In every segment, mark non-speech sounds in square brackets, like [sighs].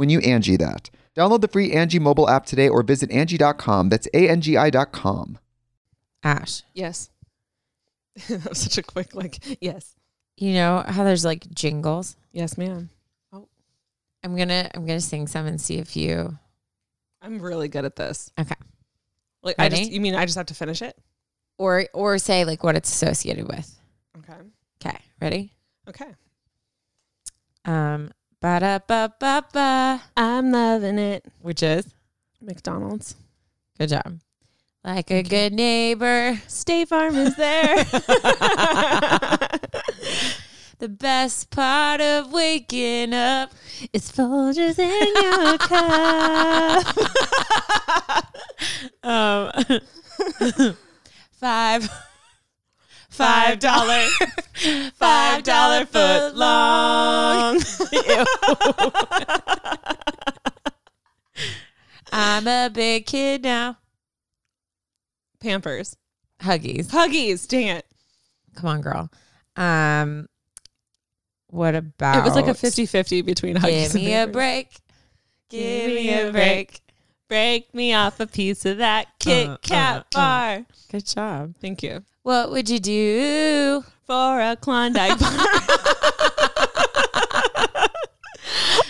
when you Angi that. Download the free Angi mobile app today or visit Angi.com. That's A-N-G-I dot com. Ash, Yes. [laughs] that was such a quick like yes. you know how there's like jingles? Yes, ma'am. Oh. I'm gonna I'm gonna sing some and see if you I'm really good at this. Okay. Like I just Ready? you mean I just have to finish it? or or say like what it's associated with. Okay. Okay, ready? Okay. Um ba da ba ba ba I'm loving it. which is McDonald's. good job. Like a good neighbor. State Farm is there. [laughs] The best part of waking up it's Folgers in your [laughs] cup. [laughs] um five five dollar [laughs] five dollar foot long. [laughs] I'm a big kid now. Pampers. Huggies. Huggies. Dang it. Come on, girl. Um what about It was like a 50-50 between Huggies Give me a and Pampers. break. Give me a break. Break me off a piece of that Kit Uh, Kat uh, uh. bar. Good job. Thank you. What would you do? For a Klondike bar. [laughs]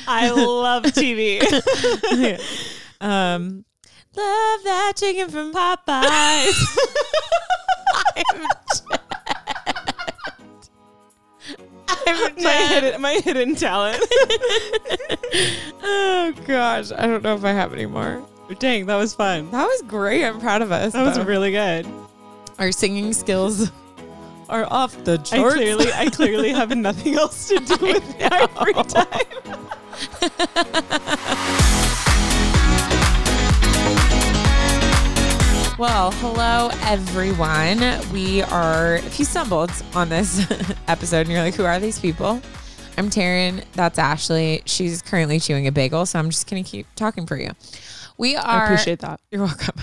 I love TV. [laughs] Um, love that chicken from Popeyes. [laughs] I'm [laughs] my hidden my hidden talent. [laughs] oh gosh, I don't know if I have any more. Dang, that was fun. That was great. I'm proud of us. That was really good. Our singing skills [laughs] are off the I charts. clearly I clearly have nothing else to do with my free time. Well, hello everyone. We are, if you stumbled on this [laughs] episode and you're like, who are these people? I'm Taryn. That's Ashley. She's currently chewing a bagel, so I'm just going to keep talking for you. We are, I appreciate that. [laughs] you're welcome.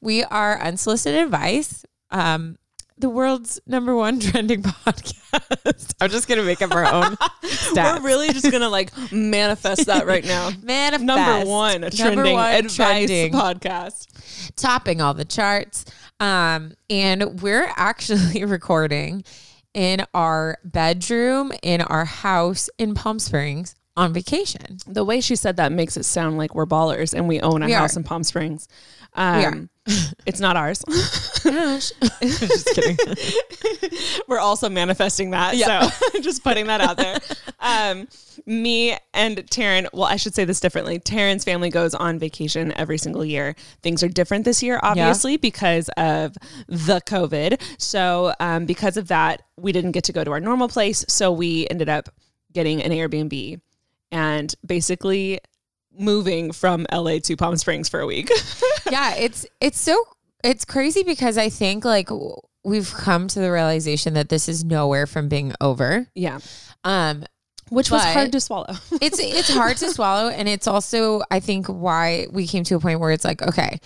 We are Unsolicited Advice, um, the world's number one [laughs] trending podcast. I'm just going to make up our own. [laughs] We're really just gonna like manifest that right now. [laughs] Manifest. Number one, a Number trending one advice trending. podcast. topping all the charts. Um, and we're actually recording in our bedroom in our house in Palm Springs on vacation. The way she said that makes it sound like we're ballers and we own a We house are. in Palm Springs. Um, [laughs] it's not ours. [laughs] just kidding. [laughs] We're also manifesting that. Yeah. So just putting that out there. Um, me and Taryn, well, I should say this differently. Taryn's family goes on vacation every single year. Things are different this year, obviously, because of the COVID. So, um, because of that, we didn't get to go to our normal place. So, we ended up getting an Airbnb and basically moving from LA to Palm Springs for a week. [laughs] yeah, it's it's so it's crazy because I think like we've come to the realization that this is nowhere from being over. yeah. Um Which was hard to swallow. [laughs] it's it's hard to swallow and it's also i think why we came to a point where it's like okay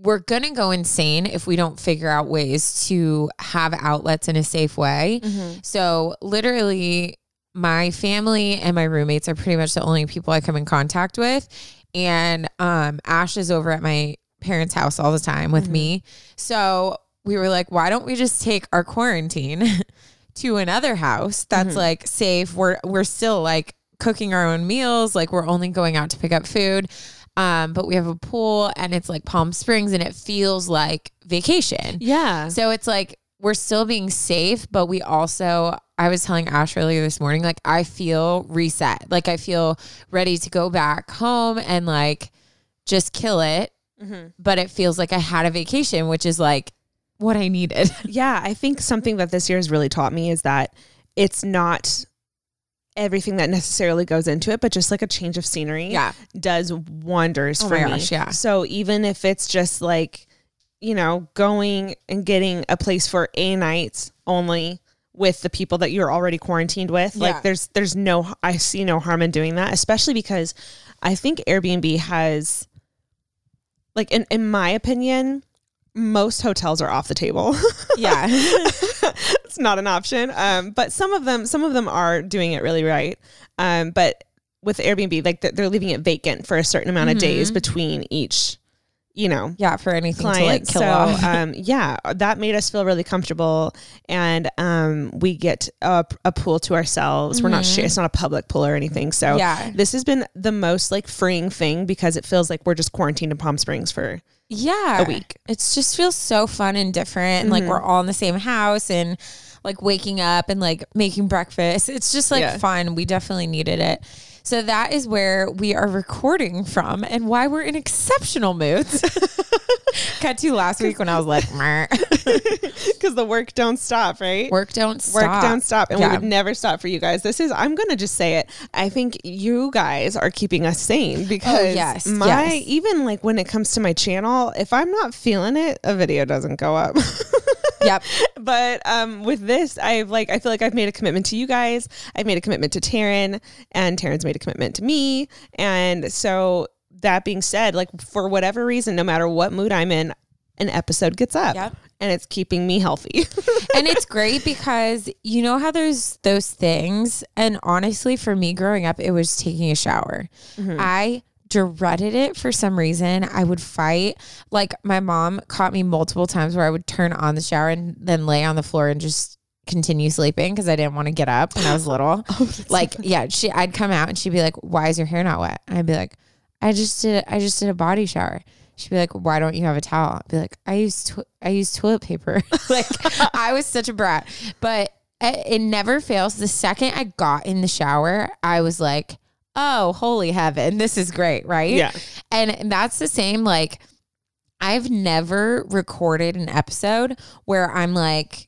we're going to go insane if we don't figure out ways to have outlets in a safe way. So, literally, my family and my roommates are pretty much the only people I come in contact with. And um, Ash is over at my parents' house all the time with me. So, we were like, why don't we just take our quarantine [laughs] to another house that's like safe? We're we're still like cooking our own meals, like we're only going out to pick up food. Um, but we have a pool and it's like Palm Springs and it feels like vacation. Yeah. So it's like we're still being safe, but we also, I was telling Ash earlier this morning, like I feel reset. Like I feel ready to go back home and like just kill it. Mm-hmm. But it feels like I had a vacation, which is like what I needed. [laughs] Yeah, I think something that this year has really taught me is that it's not everything that necessarily goes into it, but just like a change of scenery Yeah. does wonders Oh for me. gosh, yeah. So even if it's just like, you know, going and getting a place for a night only with the people that you're already quarantined with, Yeah. like there's there's no I see no harm in doing that, especially because I think Airbnb has like in, in my opinion, most hotels are off the table. [laughs] yeah. [laughs] it's not an option. Um, but some of them, some of them are doing it really right. Um, but with Airbnb, like they're leaving it vacant for a certain amount of days between each, you know, yeah. For anything client. to like kill so, off. [laughs] um, yeah, that made us feel really comfortable, and um, we get a, a pool to ourselves. We're not sh- it's not a public pool or anything. So Yeah. this has been the most like freeing thing because it feels like we're just quarantined in Palm Springs for yeah a week. It just feels so fun and different. And like we're all in the same house and like waking up and like making breakfast. It's just like Yeah. fun. We definitely needed it. So that is where we are recording from and why we're in exceptional moods. [laughs] Cut to last week when I was like, [laughs] because [laughs] the work don't stop, right? work don't stop. Work don't stop, and Yeah. we would never stop for you guys. This is I'm gonna just say it. I think you guys are keeping us sane oh, because Oh, yes, my yes. even like when it comes to my channel, if I'm not feeling it, a video doesn't go up. Yep. [laughs] but um, with this, I've like I feel like I've made a commitment to you guys. I've made a commitment to Taryn, and Taryn's made a commitment to me. And so that being said, like for whatever reason, no matter what mood I'm in, an episode gets up, Yep. and it's keeping me healthy. [laughs] and it's great because you know how there's those things and honestly for me growing up it was taking a shower i dreaded it for some reason. I would fight. Like my mom caught me multiple times where i would turn on the shower and then lay on the floor and just continue sleeping because i didn't want to get up when i was little. [laughs] Oh, like yeah she i'd come out and she'd be like why is your hair not wet? And i'd be like i just did i just did a body shower. She'd be like, "Why don't you have a towel?" I'd be like, "I use to- I use toilet paper." [laughs] like [laughs] I was such a brat, but it, it never fails. The second I got in the shower, I was like, "Oh, holy heaven, this is great!" Right? Yeah. and, and that's the same. Like, I've never recorded an episode where I'm like.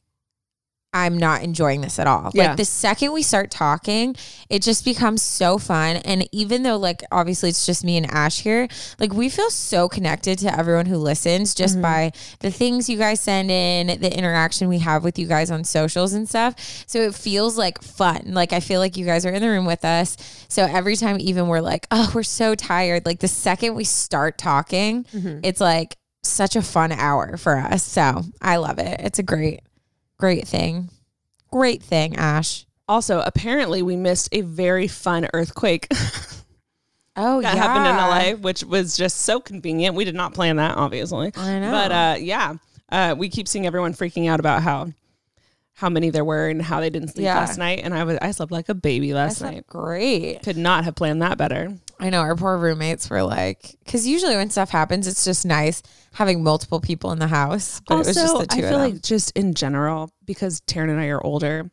I'm not enjoying this at all. Yeah. Like the second we start talking, it just becomes so fun. And even though, like, obviously it's just me and Ash here, like, we feel so connected to everyone who listens just mm-hmm. by the things you guys send in, the interaction we have with you guys on socials and stuff. So it feels like fun. Like, I feel like you guys are in the room with us. So every time, even we're like, oh, we're so tired, like, the second we start talking, mm-hmm. it's like such a fun hour for us. So I love it. It's a great, great thing. Great thing, Ash. Also, apparently, we missed a very fun earthquake [laughs] Oh, yeah that yeah. happened in LA, which was just so convenient. We did not plan that, obviously. I know. But uh, yeah, uh, we keep seeing everyone freaking out about how how many there were and how they didn't sleep Yeah. last night. And I was I slept like a baby last night. great. Could not have planned that better. I know our poor roommates were like, because usually when stuff happens, it's just nice having multiple people in the house. But it was just the two I feel like just in general, because Taryn and I are older,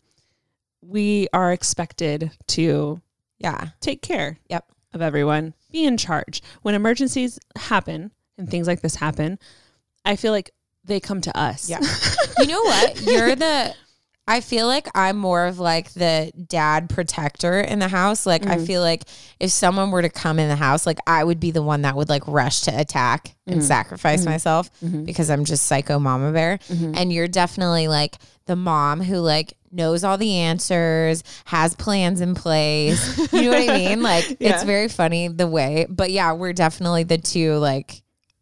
we are expected to yeah. take care Yep. of everyone, be in charge. When emergencies happen and things like this happen, I feel like they come to us. Yeah. [laughs] you know what? You're the. I feel like I'm more of like the dad protector in the house. Like I mm. feel like if someone were to come in the house, like I would be the one that would like rush to attack and mm. sacrifice mm-hmm. myself mm-hmm. because I'm just psycho mama bear. Mm-hmm. And you're definitely like the mom who like knows all the answers, has plans in place. You know what I mean? [laughs] Like it's very funny the way. But yeah, we're definitely the two like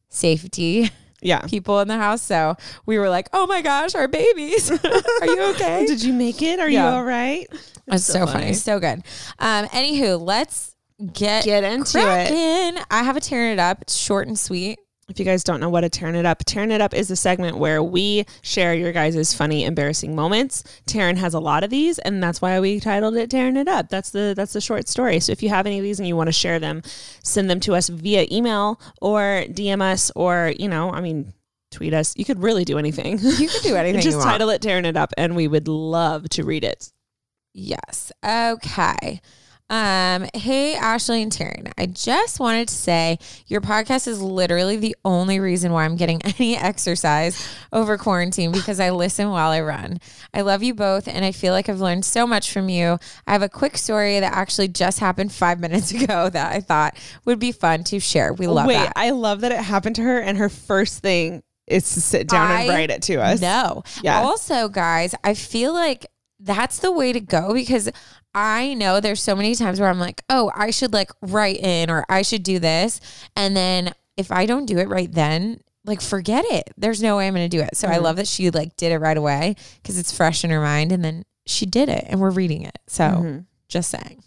safety Yeah. people in the house. So we were like, oh my gosh, our babies. [laughs] Are you [laughs] okay? Did you make it? Are Yeah. you all right? It's so, funny. So good. Um, anywho, let's get, Get into it. cracking. I have a tearing it up. It's short and sweet. If you guys don't know what a Tearing It Up, Tearing It Up is a segment where we share your guys' funny, embarrassing moments. Taryn has a lot of these, and that's why we titled it Tearing It Up. That's the that's the short story. So if you have any of these and you want to share them, send them to us via email or DM us or, you know, I mean, tweet us. You could really do anything. You could do [laughs] anything Just you want. title it Tearing It Up, and we would love to read it. Yes. Okay. Um, hey Ashley and Taryn, I just wanted to say your podcast is literally the only reason why I'm getting [laughs] any exercise over quarantine because I listen while I run. I love you both and I feel like I've learned so much from you. I have a quick story that actually just happened five [laughs] minutes ago that I thought would be fun to share. We love Wait, that. I love that it happened to her, and her first thing is to sit down and write it to us. No. Yeah. Also, guys, I feel like that's the way to go because I know there's so many times where I'm like, oh, I should like write in or I should do this. And then if I don't do it right then, like forget it. There's no way I'm going to do it. So I love that she like did it right away because it's fresh in her mind. And then she did it and we're reading it. So just saying.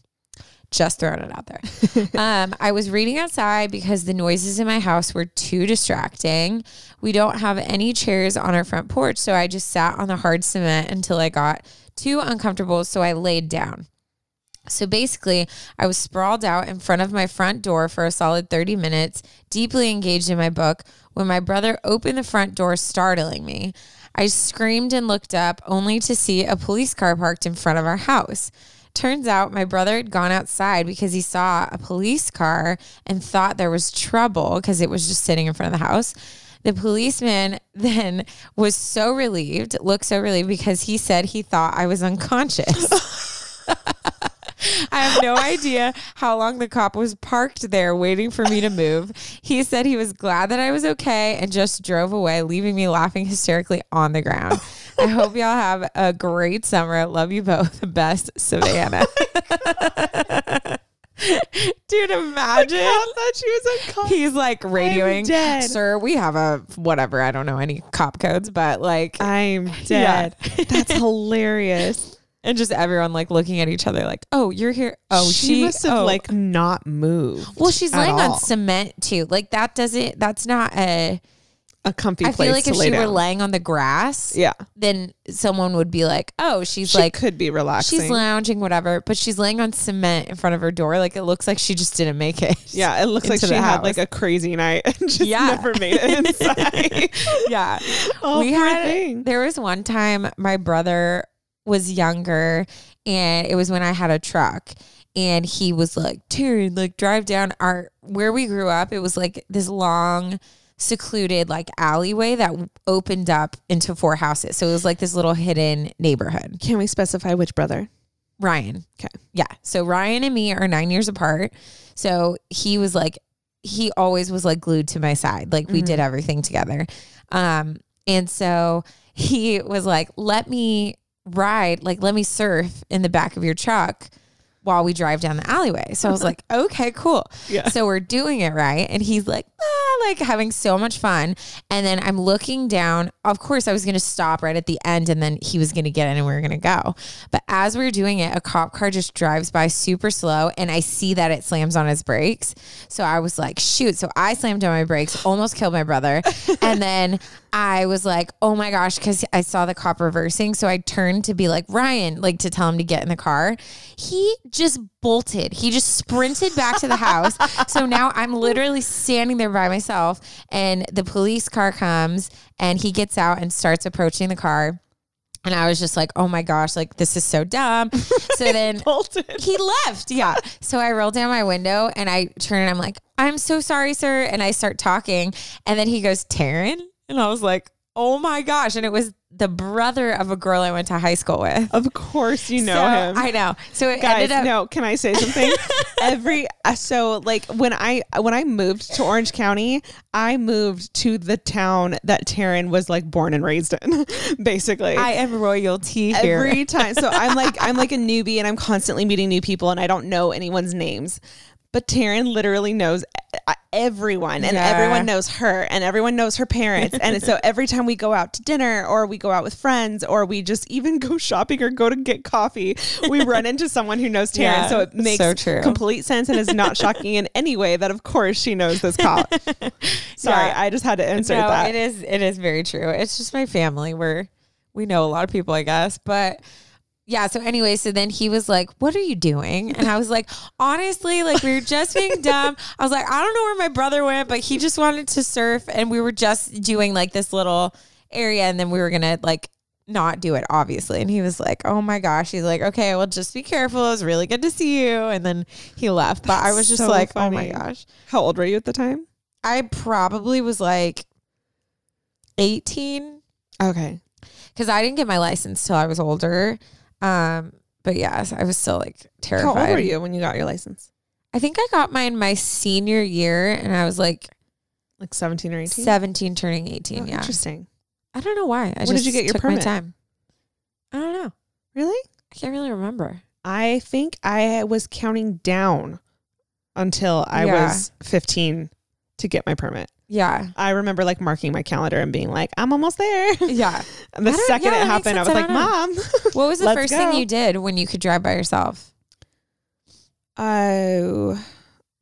Just throwing it out there. [laughs] um, I was reading outside because the noises in my house were too distracting. We don't have any chairs on our front porch, so I just sat on the hard cement until I got too uncomfortable, so I laid down. So basically, I was sprawled out in front of my front door for a solid 30 minutes, deeply engaged in my book, when my brother opened the front door, startling me. I screamed and looked up, only to see a police car parked in front of our house. Turns out my brother had gone outside because he saw a police car and thought there was trouble because it was just sitting in front of the house. The policeman [laughs] then was so relieved, looked so relieved because he said he thought I was unconscious. [laughs] [laughs] [laughs] I have no idea how long the cop was parked there waiting for me to move. He said he was glad that I was okay and just drove away, leaving me laughing hysterically on the ground. I hope y'all have a great summer. Love you both. The Best, Savannah. [laughs] Dude, imagine. thought she was unconscious. He's like radioing, dead. sir. We have a whatever. I don't know any cop codes, but like, I'm Yeah. dead. That's [laughs] hilarious. And just everyone like looking at each other, like, oh, you're here. Oh, she, she, must have oh. like not moved. Well, she's laying all. on cement too. Like that doesn't. That's not a. a comfy I feel like if she were laying on the grass, yeah, then someone would be like, "Oh, she's she like could be relaxing. she's lounging, whatever." But she's laying on cement in front of her door. Like it looks like she just didn't make it. [laughs] yeah, it looks like she the had like a crazy night and just Yeah. never made it [laughs] inside. yeah. [laughs] oh, we had thing. there was one time my brother was younger and it was when I had a truck and he was like, dude, like drive down our where we grew up, it was like this long secluded like alleyway that opened up into four houses. So it was like this little hidden neighborhood. Can we specify which brother? Ryan. Okay. Yeah. So Ryan and me are nine years apart. So he was like, he always was like glued to my side. Like we did everything together. Um, and so he was like, let me ride, like, let me surf in the back of your truck while we drive down the alleyway. So I was like, [laughs] okay, cool. Yeah. So we're doing it right. And he's like, ah, like having so much fun. And then I'm looking down. Of course, I was going to stop right at the end and then he was going to get in and we were going to go. But as we are doing it, a cop car just drives by super slow and I see that it slams on his brakes. So I was like, shoot. So I slammed on my brakes, almost killed my brother. [laughs] and then I was like, oh my gosh, because I saw the cop reversing. So I turned to be like, Ryan, like to tell him to get in the car. He just bolted. He just sprinted back to the house. [laughs] so now I'm literally standing there by myself, and the police car comes and he gets out and starts approaching the car. And I was just like, oh my gosh, like this is so dumb. [laughs] So then he left. Yeah. So I roll down my window and I turn and I'm like, I'm so sorry, sir. And I start talking. And then he goes, Taryn. And I was like, oh my gosh. And it was the brother of a girl I went to high school with. Of course, you know So, him. I know. So it Guys, ended up. no, can I say something? [laughs] Every uh, so like when I when I moved to Orange County, I moved to the town that Taryn was like born and raised in, [laughs] basically. I am royalty here. Every time. So I'm like [laughs] I'm like a newbie and I'm constantly meeting new people and I don't know anyone's names. But Taryn literally knows uh, everyone and Yeah. everyone knows her and everyone knows her parents. and so [laughs] every time we go out to dinner or we go out with friends or we just even go shopping or go to get coffee, we [laughs] run into someone who knows Taryn. Yeah, so it makes so complete sense and is not [laughs] shocking in any way that of course she knows this cop. Sorry, Yeah. I just had to insert no, that. it is it is very true. It's just my family. We're we know a lot of people, I guess. But yeah, so anyway, so then he was like, What are you doing? And I was like, [laughs] honestly, like we were just being [laughs] dumb. I was like, I don't know where my brother went, but he just wanted to surf and we were just doing like this little area and then we were gonna like not do it, obviously. And he was like, Oh my gosh. He's like, Okay, well just be careful. It was really good to see you. And then he left. But I was just so like, Oh my gosh. How old were you at the time? I probably was like 18 Okay. because I didn't get my license till I was older. Um, but yes, I was still like terrified. How old were you when you got your license? I think I got mine my senior year, and I was like Like 17 or 18? 17, turning 18. Oh, yeah, Interesting. I don't know why. I When just did you get your permit? Time. I don't know. Really? I can't really remember. I think I was counting down until I Yeah. was 15 to get my permit. Yeah, I remember like marking my calendar and being like, I'm almost there. yeah. And [laughs] the second yeah, it happened, I was I like, know. Mom. [laughs] What was the first go. thing you did when you could drive by yourself? Oh,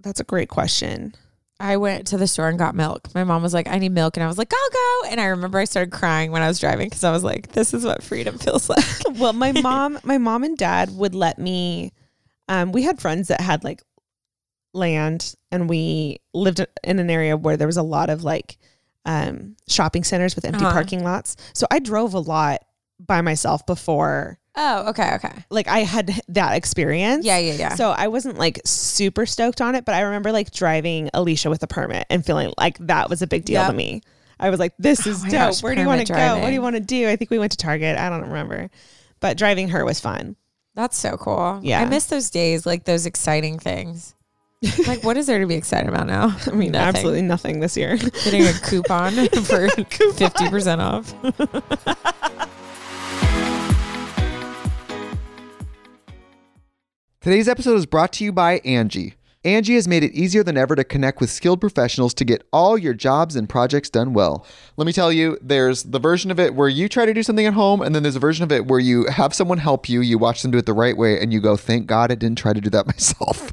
that's a great question. I went to the store and got milk. My mom was like, I need milk. And I was like, I'll go. And I remember I started crying when I was driving because I was like, this is what freedom feels [laughs] like. well, my mom, my mom and dad would let me. Um, we had friends that had like land, and we lived in an area where there was a lot of like um, shopping centers with empty Uh-huh. parking lots. So I drove a lot by myself before, Oh, okay, okay. like I had that experience. Yeah, yeah, yeah. So I wasn't like super stoked on it, but I remember like driving Alicia with a permit and feeling like that was a big deal Yep. to me. I was like, this is my dope. gosh, Where do you want to go? What do you want to do? I think we went to Target. I don't remember. But driving her was fun. That's so cool. Yeah. I miss those days, like those exciting things. Like, what is there to be excited about now? [laughs] I mean, Nothing. absolutely nothing this year. Getting a coupon [laughs] for 50% off. [laughs] Today's episode is brought to you by Angi. Angi has made it easier than ever to connect with skilled professionals to get all your jobs and projects done well. Let me tell you, there's the version of it where you try to do something at home, and then there's a version of it where you have someone help you, you watch them do it the right way, and you go, thank God I didn't try to do that myself.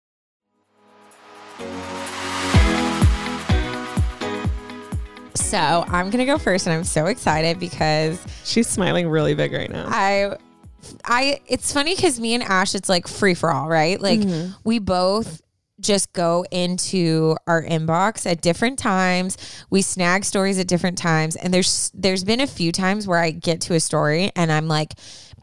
So I'm gonna go first, and I'm so excited because She's smiling really big right now. I, I. It's funny because me and Ash, it's like free for all, right? Like Mm-hmm. we both just go into our inbox at different times. We snag stories at different times, and there's there's been a few times where I get to a story and I'm like.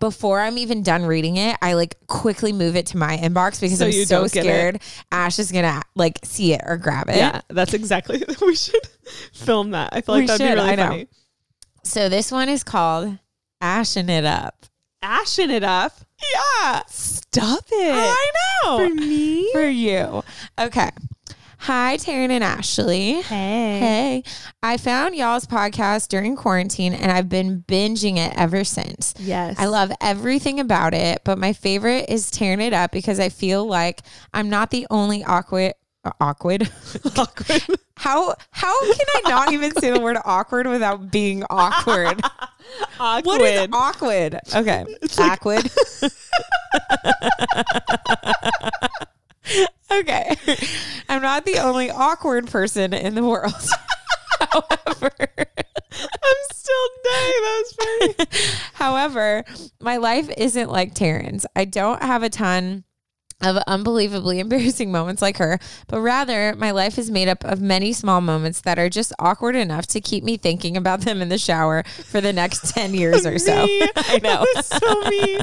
Before I'm even done reading it, I like quickly move it to my inbox because So I'm so scared Ash is gonna like see it or grab it. yeah, that's exactly. [laughs] We should film that. I feel like We that'd should, be really I know. funny. So this one is called Ashing It Up. Ashing it up. Yeah. Stop it. I know. For me? For you. Okay. Hi, Taryn and Ashley. Hey. Hey. I found y'all's podcast during quarantine and I've been binging it ever since. Yes. I love everything about it, but my favorite is tearing it up because I feel like I'm not the only awkward awkward. [laughs] awkward. how how can I not even say the word awkward without being awkward? [laughs] awkward. What is awkward? Okay. awkward. [laughs] okay. Not the only awkward person in the world. [laughs] However, I'm still dying. That was funny. [laughs] however, my life isn't like Taryn's. I don't have a ton of unbelievably [laughs] embarrassing moments like her, but rather my life is made up of many small moments that are just awkward enough to keep me thinking about them in the shower for the next [laughs] 10 years or so. [laughs] I know. So me.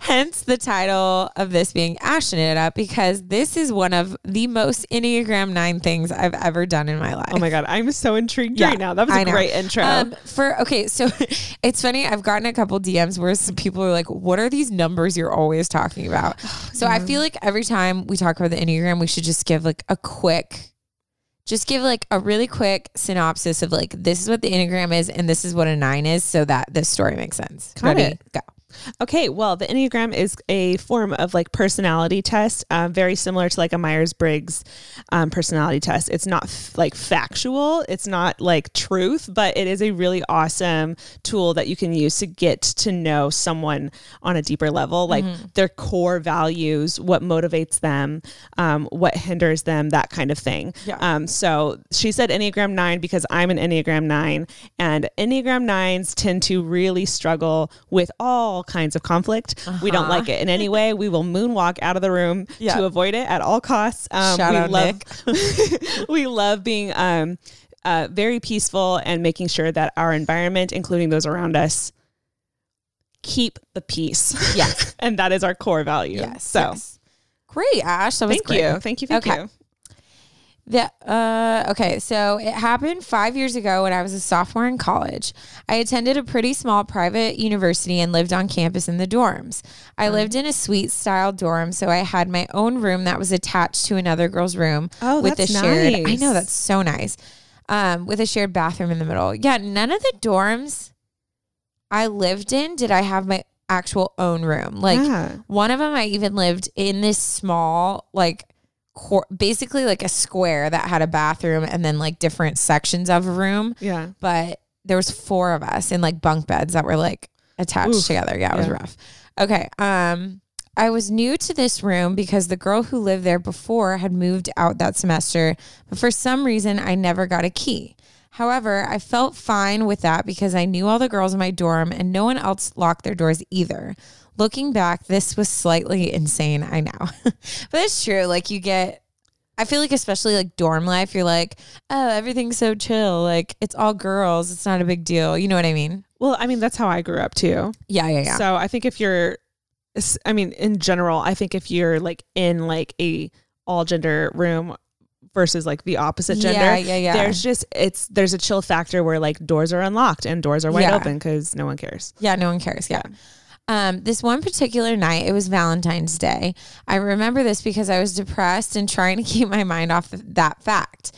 Hence the title of this being Ashing It Up because this is one of the most Enneagram 9 things I've ever done in my life. Oh my god, I'm so intrigued Yeah, right now. That was a great intro. Um, for okay, so it's funny. I've gotten a couple DMs where some people are like, "What are these numbers you're always talking about?" [sighs] So I feel Mm. like every time we talk about the Enneagram, we should just give like a quick, just give like a really quick synopsis of like this is what the Enneagram is and this is what a nine is, so that this story makes sense. Got Ready? it. Go. Okay, well, the Enneagram is a form of like personality test, uh, very similar to like a Myers Briggs um, personality test. It's not f- like factual, it's not like truth, but it is a really awesome tool that you can use to get to know someone on a deeper level, like their core values, what motivates them, um, what hinders them, that kind of thing. Yeah. Um, so she said Enneagram 9 because I'm an Enneagram 9, and Enneagram 9s tend to really struggle with all kinds of conflict. We don't like it in any way. We will moonwalk out of the room Yeah. to avoid it at all costs. Um, Shout we out love, [laughs] [laughs] we love being um, uh, very peaceful and making sure that our environment, including those around us, keep the peace. Yes. [laughs] and that is our core value. Yes. So yes. Great, Ash. That was thank great. you. Thank you. Thank Okay. you. The, uh, okay, so it happened five years ago when I was a sophomore in college. I attended a pretty small private university and lived on campus in the dorms. I Uh-huh. lived in a suite style dorm, so I had my own room that was attached to another girl's room. Oh, with that's a shared. I know that's so nice. Um, with a shared bathroom in the middle. Yeah, none of the dorms I lived in did I have my actual own room. Like Yeah. one of them, I even lived in this small, like, cor- basically like a square that had a bathroom and then like different sections of a room. Yeah. But there was four of us in like bunk beds that were like attached Oof. together. Yeah, it was Yeah. rough. Okay. Um, I was new to this room because the girl who lived there before had moved out that semester, but for some reason I never got a key. However, I felt fine with that because I knew all the girls in my dorm and no one else locked their doors either. Looking back, this was slightly insane, I know. [laughs] but it's true. Like you get I feel like especially like dorm life, you're like, oh, everything's so chill. Like it's all girls. It's not a big deal. You know what I mean? Well, I mean, that's how I grew up too. Yeah, yeah, yeah. So I think if you're, I mean, in general, I think if you're like in like a all gender room versus like the opposite gender, Yeah, yeah, yeah. there's just it's there's a chill factor where like doors are unlocked and doors are wide Yeah. open because no one cares. Yeah, no one cares. Yeah. Um, this one particular night, it was Valentine's Day. I remember this because I was depressed and trying to [laughs] keep my mind off of that fact.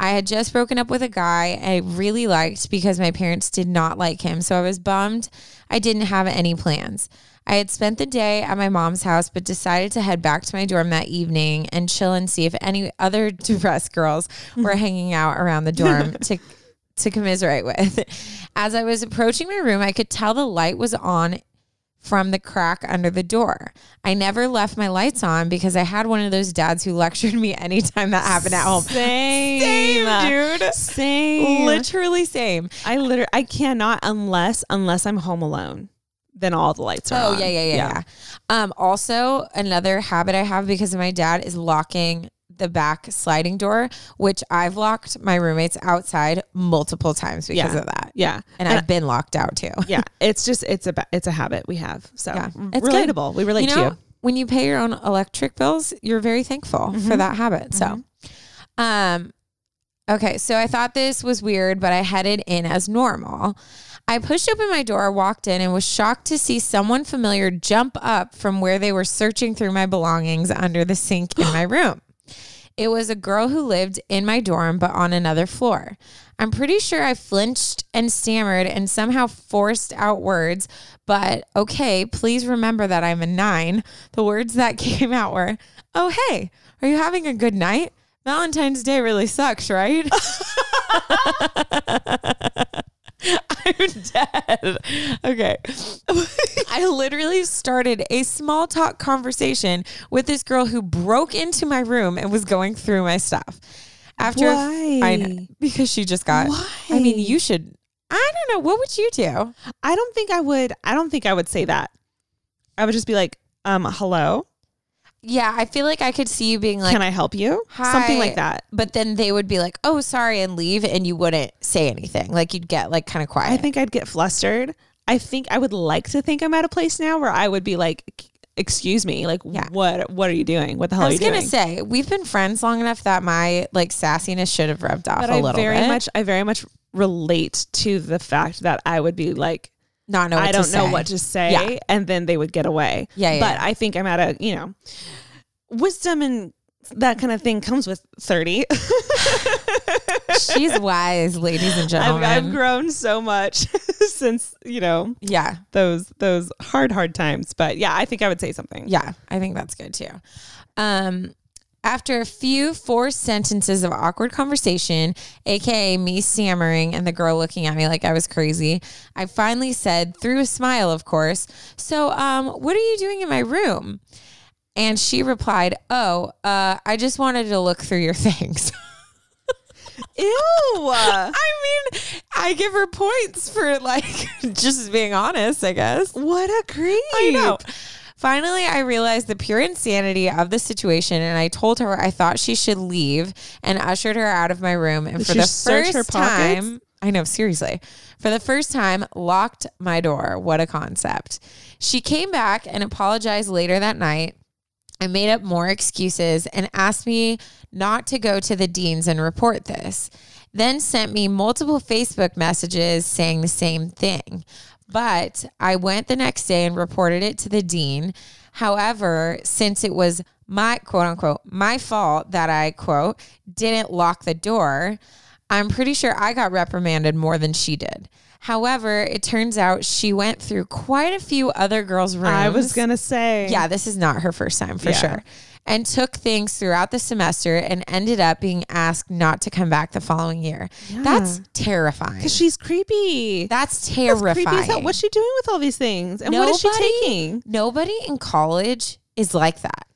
I had just broken up with a guy I really liked because my parents did not like him. So I was bummed I didn't have any plans. I had spent the day at my mom's house, but decided to head back to my dorm that evening and chill and see if any other [laughs] depressed girls were [laughs] hanging out around the dorm to to commiserate with. As I was approaching my room, I could tell the light was on from the crack under the door. I never left my lights on because I had one of those dads who [laughs] lectured me anytime that happened at home. Same, Same, dude. Same. Literally same. I literally I cannot unless unless I'm home alone. Then all the lights are Oh on. yeah, yeah, yeah, yeah. Um, also, another habit I have because of my dad is locking the back sliding door, which I've locked my roommates outside multiple times because Yeah. of that. Yeah. And, I've been locked out too. [laughs] yeah, it's just it's a it's a habit we have. So Yeah. It's good. relatable. We relate you know, to you. when you pay your own electric bills, you're very thankful for that habit. So, um, okay, so I thought this was weird, but I headed in as normal. I pushed open my door, walked in, and was shocked to see someone familiar jump up from where they were searching through my belongings under the sink in my [gasps] room. It was a girl who lived in my dorm, but on another floor. I'm pretty sure I flinched and stammered and somehow forced out words, but okay, please remember that I'm a nine. The words that [laughs] came out were, Oh, hey, are you having a good night? Valentine's Day really sucks, right? [laughs] [laughs] [laughs] I'm dead. Okay. [laughs] I literally started a small talk conversation with this girl who broke into my room and was going through my stuff. After Why? I know, because she just got I mean, you should I don't know, what would you do? I don't think I would. I don't think I would say that. I would just be like, um, hello, Yeah, I feel like I could see you being like can I help you? Something like that. But then they would be like, "Oh, sorry," and leave, and you wouldn't say anything. Like you'd get like kind of quiet. I think I'd get flustered. I think I would like to think I'm at a place now where I would be like, excuse me, like Yeah. what what are you doing? What the hell I was gonna doing? say we've been friends long enough that my like sassiness should have rubbed off but a I little very bit. much I very much relate to the fact that I would be like not know. I don't know say. what to say Yeah. and then they would get away. Yeah, yeah, But yeah. I think I'm at a, you know, wisdom and that kind of thing comes with 30. She's [laughs] wise, ladies and I've, gentlemen. I've grown so much [laughs] since, you know, yeah, those those hard hard times. But yeah, I think I would say something. yeah, I think that's good too. Um, after a few forced sentences of awkward conversation, aka me stammering and the girl looking at me like I was crazy, I finally said, through a smile, of course, "So, um, what are you doing in my room?" And she replied, "Oh, uh, I just wanted to look through your [laughs] things." Ew. I mean, I give her points for like [laughs] just being honest, I guess. what a creep. I know. Finally, I realized the pure insanity of the situation, and I told her I thought she should leave and ushered her out of my room. And Did for the first time, I know, seriously, for the first time, locked my door. What a concept. She came back and apologized later that night. I made up more excuses and asked me not to go to the deans and report this. Then sent me multiple Facebook messages saying the same thing. But I went the next day and reported it to the dean. However, since it was my quote unquote, my fault that I quote, didn't lock the door, I'm pretty sure I got reprimanded more than she did. However, it turns out she went through quite a few other girls' rooms. I was gonna say. Yeah, this is not her first time for Yeah. sure. And took things throughout the semester and ended up being asked not to come back the following year. That's terrifying. Because she's creepy. That's That's terrifying. creepy as hell. What's she doing with all these things? And what is she taking? Nobody in college is like that.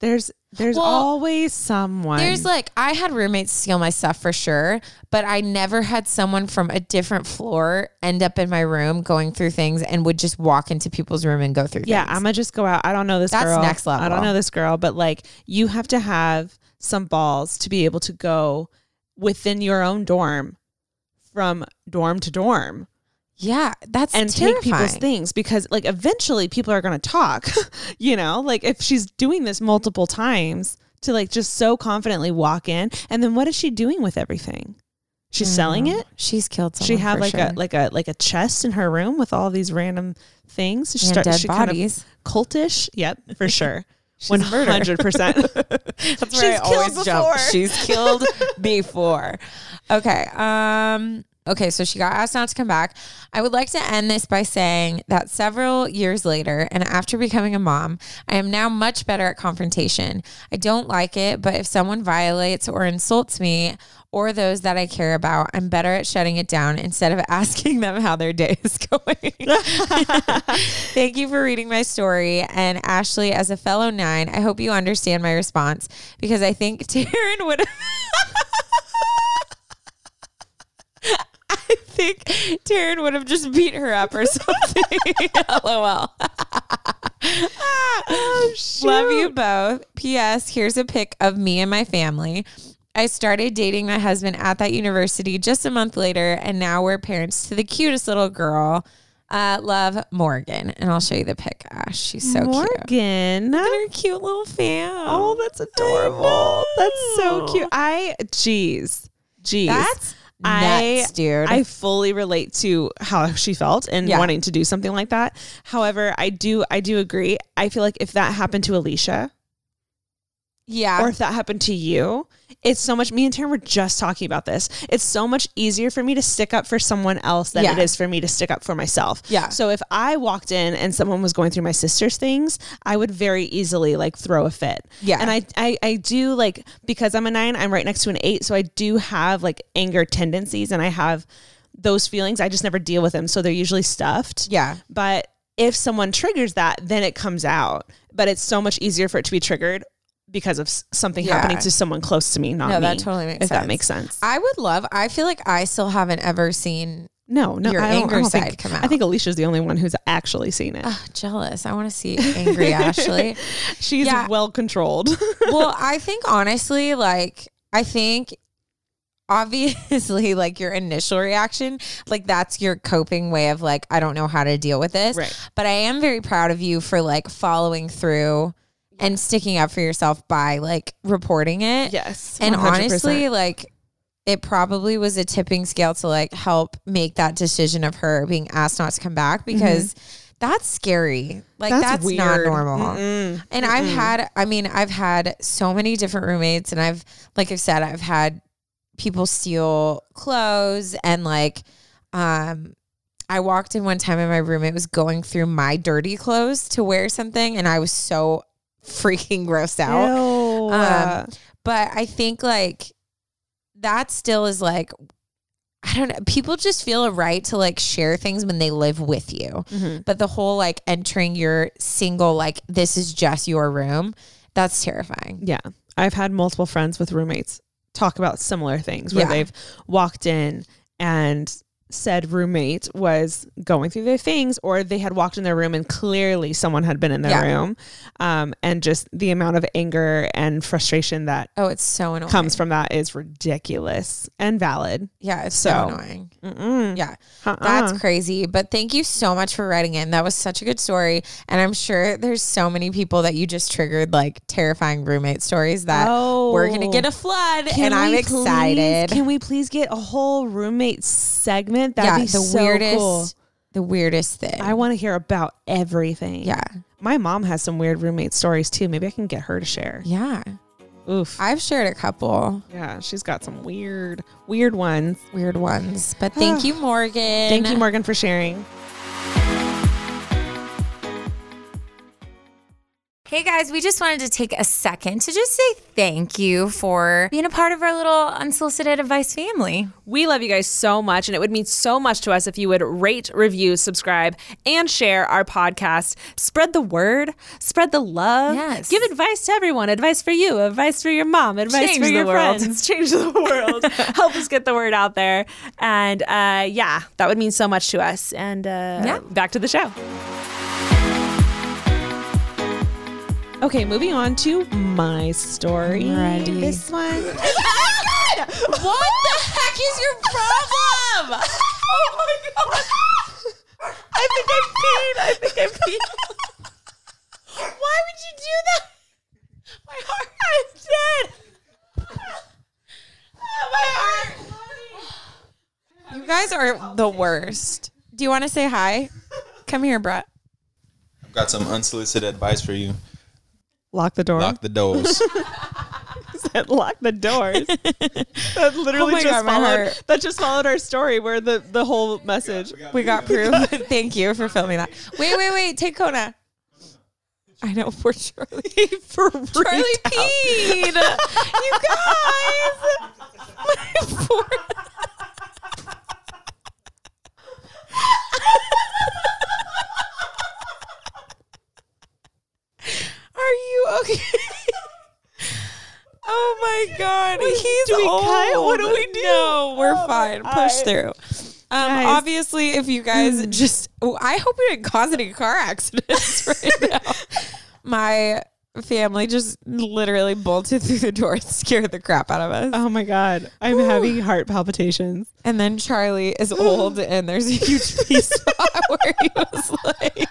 There's there's Well, always someone. There's like I had roommates steal my stuff for sure, but I never had someone from a different floor end up in my room going through things and would just walk into people's room and go through yeah, things. I'm gonna just go out. I don't know this That's girl. next level. I don't know this girl, but like you have to have some balls to be able to go within your own dorm from dorm to dorm yeah, that's and terrifying. take people's things because like eventually people are going to talk [laughs] you know like if she's doing this multiple times to like just so confidently walk in and then what is she doing with everything she's selling it She's killed someone. she for like sure. a like a like a chest in her room with all these random things she And start- dead she kind of bodies. cultish yep for [laughs] sure a murderer. 100% [laughs] That's She's I killed always jump. before. She's killed before. Okay. Um. Okay, so she got asked not to come back. I would like to end this by saying that several years later, and after becoming a mom, I am now much better at confrontation. I don't like it, but if someone violates or insults me or those that I care about, I'm better at shutting it down instead of [laughs] asking them how their day is [laughs] going. [laughs] Thank you for reading my story. And Ashley, as a fellow nine, I hope you understand my response because I think Taryn would. [laughs] I think Taryn would have just beat her up or something. [laughs] LOL. [laughs] Love you both. P.S. Here's a pic of me and my family. I started dating my husband at that university just a month later, and now we're parents to the cutest little girl. Uh, love Morgan, and I'll show you the pic. Ash, she's so cute. Morgan. Her cute little fan. Oh, that's adorable. That's so cute. I, geez, geez. That's I, nuts, dude. I fully relate to how she felt and Yeah. wanting to do something like that. However, I do, I do agree. I feel like if that happened to Alicia yeah. or if that happened to you, it's so much. Me and Taryn were just talking about this. It's so much easier for me to stick up for someone else than Yeah. it is for me to stick up for myself. Yeah. So if I walked in and someone was going through my sister's things, I would very easily like throw a fit. Yeah. And I, I, I do like because I'm a nine, I'm right next to an eight, so I do have like anger tendencies, and I have those feelings. I just never deal with them, so they're usually stuffed. yeah. But if someone triggers that, then it comes out. But it's so much easier for it to be triggered because of something Yeah. happening to someone close to me, not No, me. that totally makes if sense. that makes sense. I would love. I feel like I still haven't ever seen. no, no, your I don't, anger side think, come I think Alicia's the only one who's actually seen it. Jealous. I want to see [laughs] angry Ashley. [laughs] She's yeah. well controlled. [laughs] well, I think honestly, like, I think obviously, like, your initial reaction, like, that's your coping way of, like, I don't know how to deal with this. Right. But I am very proud of you for, like, following through and sticking up for yourself by, like, reporting it. yes, And 100%. honestly, like, it probably was a tipping scale to like help make that decision of her being asked not to come back because that's scary. Like That's that's, not normal. Mm-mm. And I've had, I mean, I've had so many different roommates, and I've, like I've said, I've had people steal clothes, and like, um, I walked in one time, and my roommate was going through my dirty clothes to wear something, and I was so freaking grossed out. Ew. Um, but I think like that still is like I don't know. People just feel a right to like share things when they live with you. Mhm. But the whole like entering your single like this is just your room, that's terrifying. Yeah. I've had multiple friends with roommates talk about similar things where Yeah. they've walked in and said roommate was going through their things or they had walked in their room and clearly someone had been in their Yeah. room um, and just the amount of anger and frustration that Oh, it's so annoying. comes from that is ridiculous and valid yeah, it's so, So- annoying. Mm-mm. Yeah. Uh-uh. That's crazy. But thank you so much for writing in. That was such a good story. And I'm sure there's so many people that you just triggered like terrifying roommate stories that oh, we're going to Oh. get a flood. And I'm excited. please- can we please get a whole roommate segment that'd yeah, be the so weirdest, cool. the weirdest thing. I want to hear about everything. yeah. My mom has some weird roommate stories too. Maybe I can get her to share. Yeah. Oof. I've shared a couple Yeah, she's got some weird, weird ones. weird ones, but thank you, [sighs] Morgan. Thank you, Morgan, for sharing. Hey guys, we just wanted to take a second to just say thank you for being a part of our little unsolicited advice family. We love you guys so much, and it would mean so much to us if you would rate, review, subscribe, and share our podcast. Spread the word, spread the love. Yes. Give advice to everyone advice for you, advice for your mom, advice Change for your world. friends. [laughs] Change the world. Help us get the word out there. And uh, yeah, that would mean so much to us. And uh, Yeah. back to the show. Okay, moving on to my story. Ready. This one. [laughs] [laughs] What the heck is your problem? [laughs] Oh my god! I think I peed. I think I peed. Why would you do that? My heart. I did. Oh, my heart. You guys are the worst. Do you want to say hi? Come here, Brett. I've got some unsolicited advice for you. Lock the door. Lock the doors. [laughs] and lock the doors. That [laughs] literally Oh just God, followed. That just followed our story where the the whole message. We got proof. [laughs] Thank you for filming that. Wait, wait, wait. Take Kona. I know for Charlie. For Charlie peed. you guys. My poor. Are you okay? [laughs] oh my god, he's do we old. cut? What do we do? No, we're Oh fine. Push through. Um, Guys. obviously, if you guys just, oh, I hope we didn't cause any car accidents [laughs] right now. [laughs] My family just literally bolted through the door and scared the crap out of us. Oh my god, I'm having heart palpitations. And then Charlie is [gasps] old, and there's a huge piece where he was laying.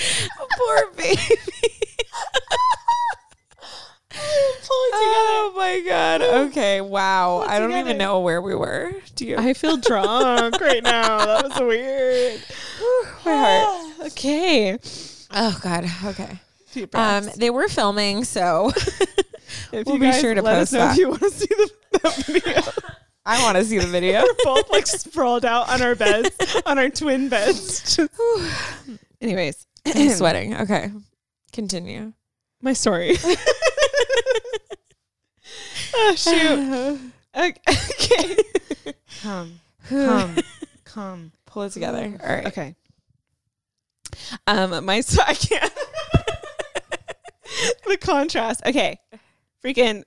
[laughs] Poor baby. oh my god. Okay. Wow. I don't even know where we were. Do you? I feel drunk [laughs] right now. That was weird. [sighs] my heart. [sighs] Okay. Oh god. Okay. Deep Um, breaths. they were filming, so [laughs] if we'll be sure to let post us know that. if you want to see the, that video. I want to see the video. We're both like sprawled out on our beds, on our twin beds. [sighs] Just- Anyways, I'm [clears throat] sweating. Okay. Continue. my story. [laughs] oh shoot. [sighs] Okay. Come, come, come. Pull it together. All right. Okay. Um, my so [laughs] I can't. [laughs] the contrast. Okay, freaking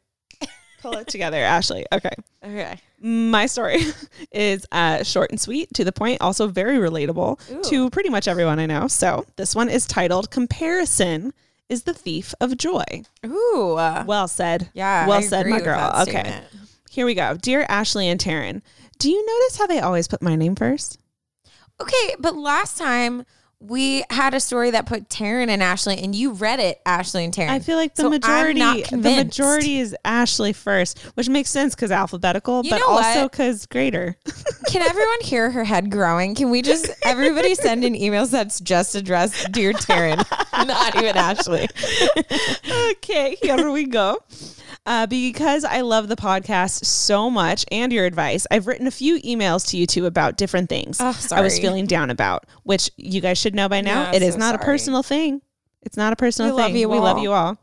pull it together, Ashley. Okay, Okay. my story [laughs] is uh, short and sweet, to the point, also very relatable to pretty much everyone I know. So this one is titled "Comparison is the Thief of Joy." Ooh. uh, Well said. yeah. Well I said, my girl. Okay. Here we go. Dear Ashley and Taryn, do you notice how they always put my name first? Okay, but last time we had a story that put Taryn and Ashley, and you read it, Ashley and Taryn. I feel like the So majority, the majority is Ashley first, which makes sense because alphabetical, You but also because greater. [laughs] Can everyone hear her head growing? Can we just [laughs] everybody send an email that's just addressed dear Taryn, [laughs] not even Ashley. okay, here we go. Uh, because I love the podcast so much and your advice, I've written a few emails to you two about different things Oh, I was feeling down about, which you guys should know by now. Yeah, it is so not a personal thing. It's not a personal We love thing. you we love you all.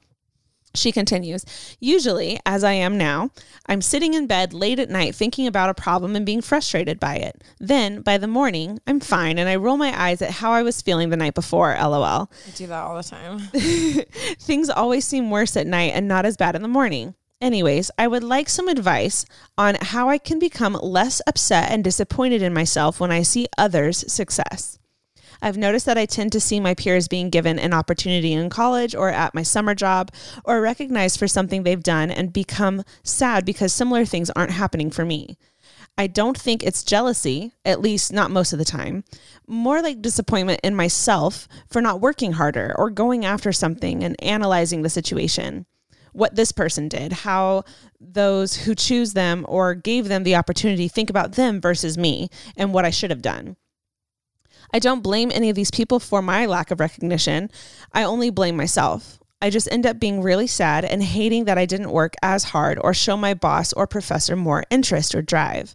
She continues, usually, as I am now, I'm sitting in bed late at night thinking about a problem and being frustrated by it. Then, by the morning, I'm fine and I roll my eyes at how I was feeling the night before, lol. I do that all the time. [laughs] Things always seem worse at night and not as bad in the morning. Anyways, I would like some advice on how I can become less upset and disappointed in myself when I see others' success. I've noticed that I tend to see my peers being given an opportunity in college or at my summer job or recognized for something they've done and become sad because similar things aren't happening for me. I don't think it's jealousy, at least not most of the time. More like disappointment in myself for not working harder or going after something and analyzing the situation. What this person did, how those who choose them or gave them the opportunity think about them versus me, and what I should have done. I don't blame any of these people for my lack of recognition. I only blame myself. I just end up being really sad and hating that I didn't work as hard or show my boss or professor more interest or drive.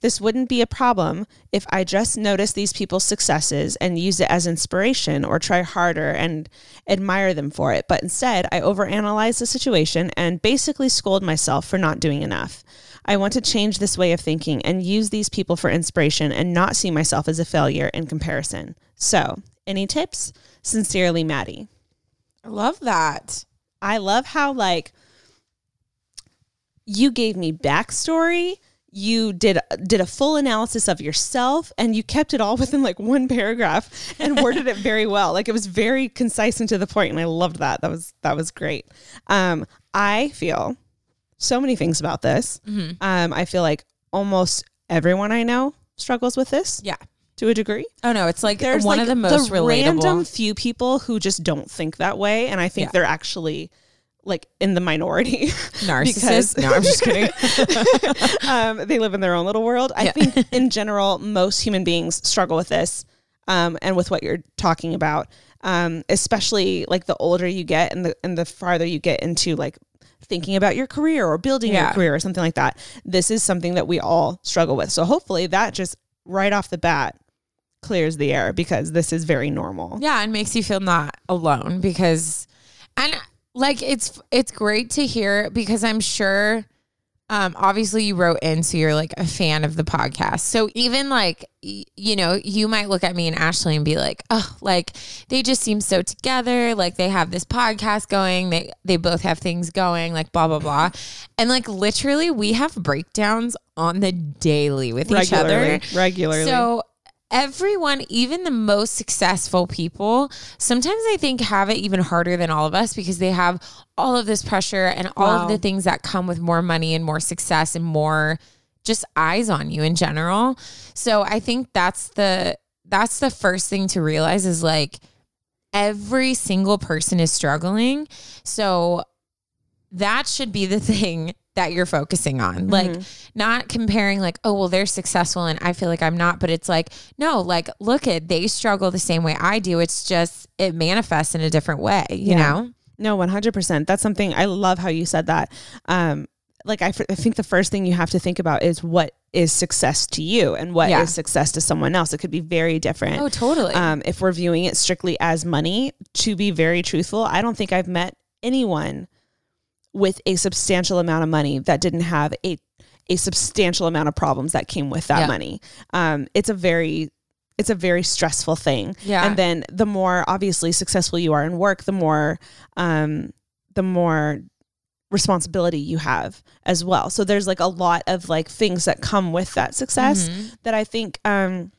This wouldn't be a problem if I just noticed these people's successes and use it as inspiration or try harder and admire them for it. But instead, I overanalyze the situation and basically scold myself for not doing enough. I want to change this way of thinking and use these people for inspiration and not see myself as a failure in comparison. So, any tips? Sincerely, Maddie. I love that. I love how like you gave me backstory. You did did a full analysis of yourself, and you kept it all [laughs] within like one paragraph and worded it very well. Like it was very concise and to the point, and I loved that. That was that was great. Um, I feel so many things about this. Um, I feel like almost everyone I know struggles with this Yeah. to a degree Oh no, it's like there's one like of the most relatable. random few people who just don't think that way, and I think Yeah. they're actually like in the minority. [laughs] Narcissists. no, I'm just kidding. [laughs] um, they live in their own little world. I Yeah. think in general, most human beings struggle with this, um, and with what you're talking about. um, especially like the older you get and the and the farther you get into like thinking about your career or building your career or something like that. This is something that we all struggle with. So hopefully that just right off the bat clears the air because this is very normal. Yeah, and makes you feel not alone because and like it's it's great to hear because I'm sure um obviously you wrote in so you're like a fan of the podcast. So even like y- you know, you might look at me and Ashley and be like, "Oh, like they just seem so together, like they have this podcast going, they they both have things going, like blah blah blah." And like literally we have breakdowns on the daily with each other. Regularly. Regularly. So everyone, even the most successful people, sometimes I think have it even harder than all of us because they have all of this pressure and all Wow. of the things that come with more money and more success and more just eyes on you in general. So I think that's the that's the first thing to realize is like every single person is struggling. So that should be the [laughs] thing that you're focusing on. Like not comparing like, oh, well, they're successful and I feel like I'm not, but it's like, no, like look at they struggle the same way I do. It's just it manifests in a different way, you Yeah. know? No, 100%. That's something I love how you said that. Um, like, I, f- I think the first thing you have to think about is what is success to you and what is Yeah. success to someone else. It could be very different. Oh, totally. Um, if we're viewing it strictly as money, to be very truthful, I don't think I've met anyone with a substantial amount of money that didn't have a a substantial amount of problems that came with that Yeah. money. Um, it's a very it's a very stressful thing. Yeah. And then the more obviously successful you are in work, the more um, the more responsibility you have as well. So there's like a lot of like things that come with that success Mhm. that I think um,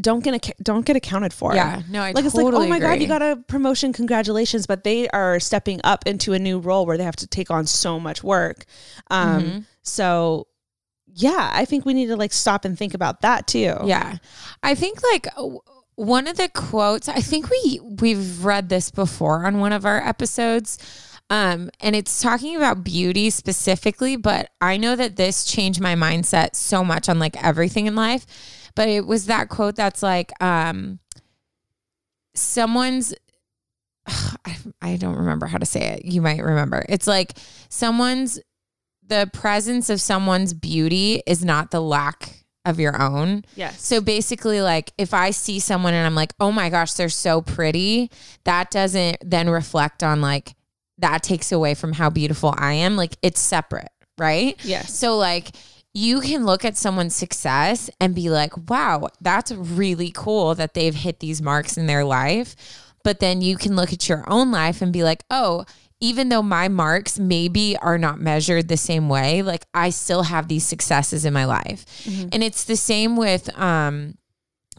don't get ac- don't get accounted for. Yeah. No, I like it's totally like, oh my god, you got a promotion, congratulations! But they are stepping up into a new role where they have to take on so much work. Um, Mhm. So, yeah, I think we need to like stop and think about that too. Yeah. I think like w- one of the quotes, I think we we've read this before on one of our episodes. Um, and it's talking about beauty specifically, but I know that this changed my mindset so much on like everything in life. But it was that quote that's like, um, someone's [sighs] I, I don't remember how to say it. You might remember. It's like someone's the presence of someone's beauty is not the lack of your own. Yes. So basically, like if I see someone and I'm like, oh my gosh, they're so pretty, that doesn't then reflect on like that takes away from how beautiful I am. Like it's separate, right? Yes. So like you can look at someone's success and be like, wow, that's really cool that they've hit these marks in their life. But then you can look at your own life and be like, oh, even though my marks maybe are not measured the same way, like I still have these successes in my life. And it's the same with, um,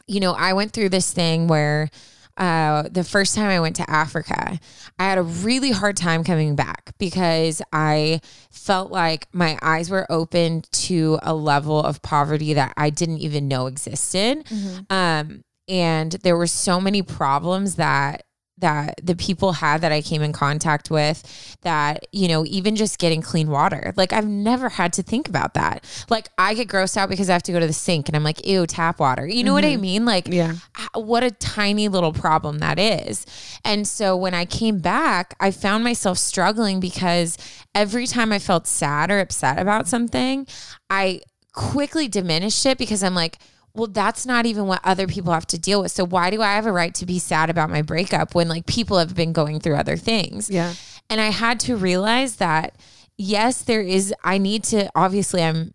you know, I went through this thing where uh, the first time I went to Africa, I had a really hard time coming back because I felt like my eyes were open to a level of poverty that I didn't even know existed. Um, and there were so many problems that that the people had that I came in contact with that, you know, even just getting clean water. Like I've never had to think about that. Like I get grossed out because I have to go to the sink and I'm like, ew, tap water. You know what I mm-hmm. mean? Like Yeah. what a tiny little problem that is. And so when I came back, I found myself struggling because every time I felt sad or upset about something, I quickly diminished it because I'm like, well, that's not even what other people have to deal with. So why do I have a right to be sad about my breakup when like people have been going through other things? Yeah. And I had to realize that yes, there is I need to obviously I'm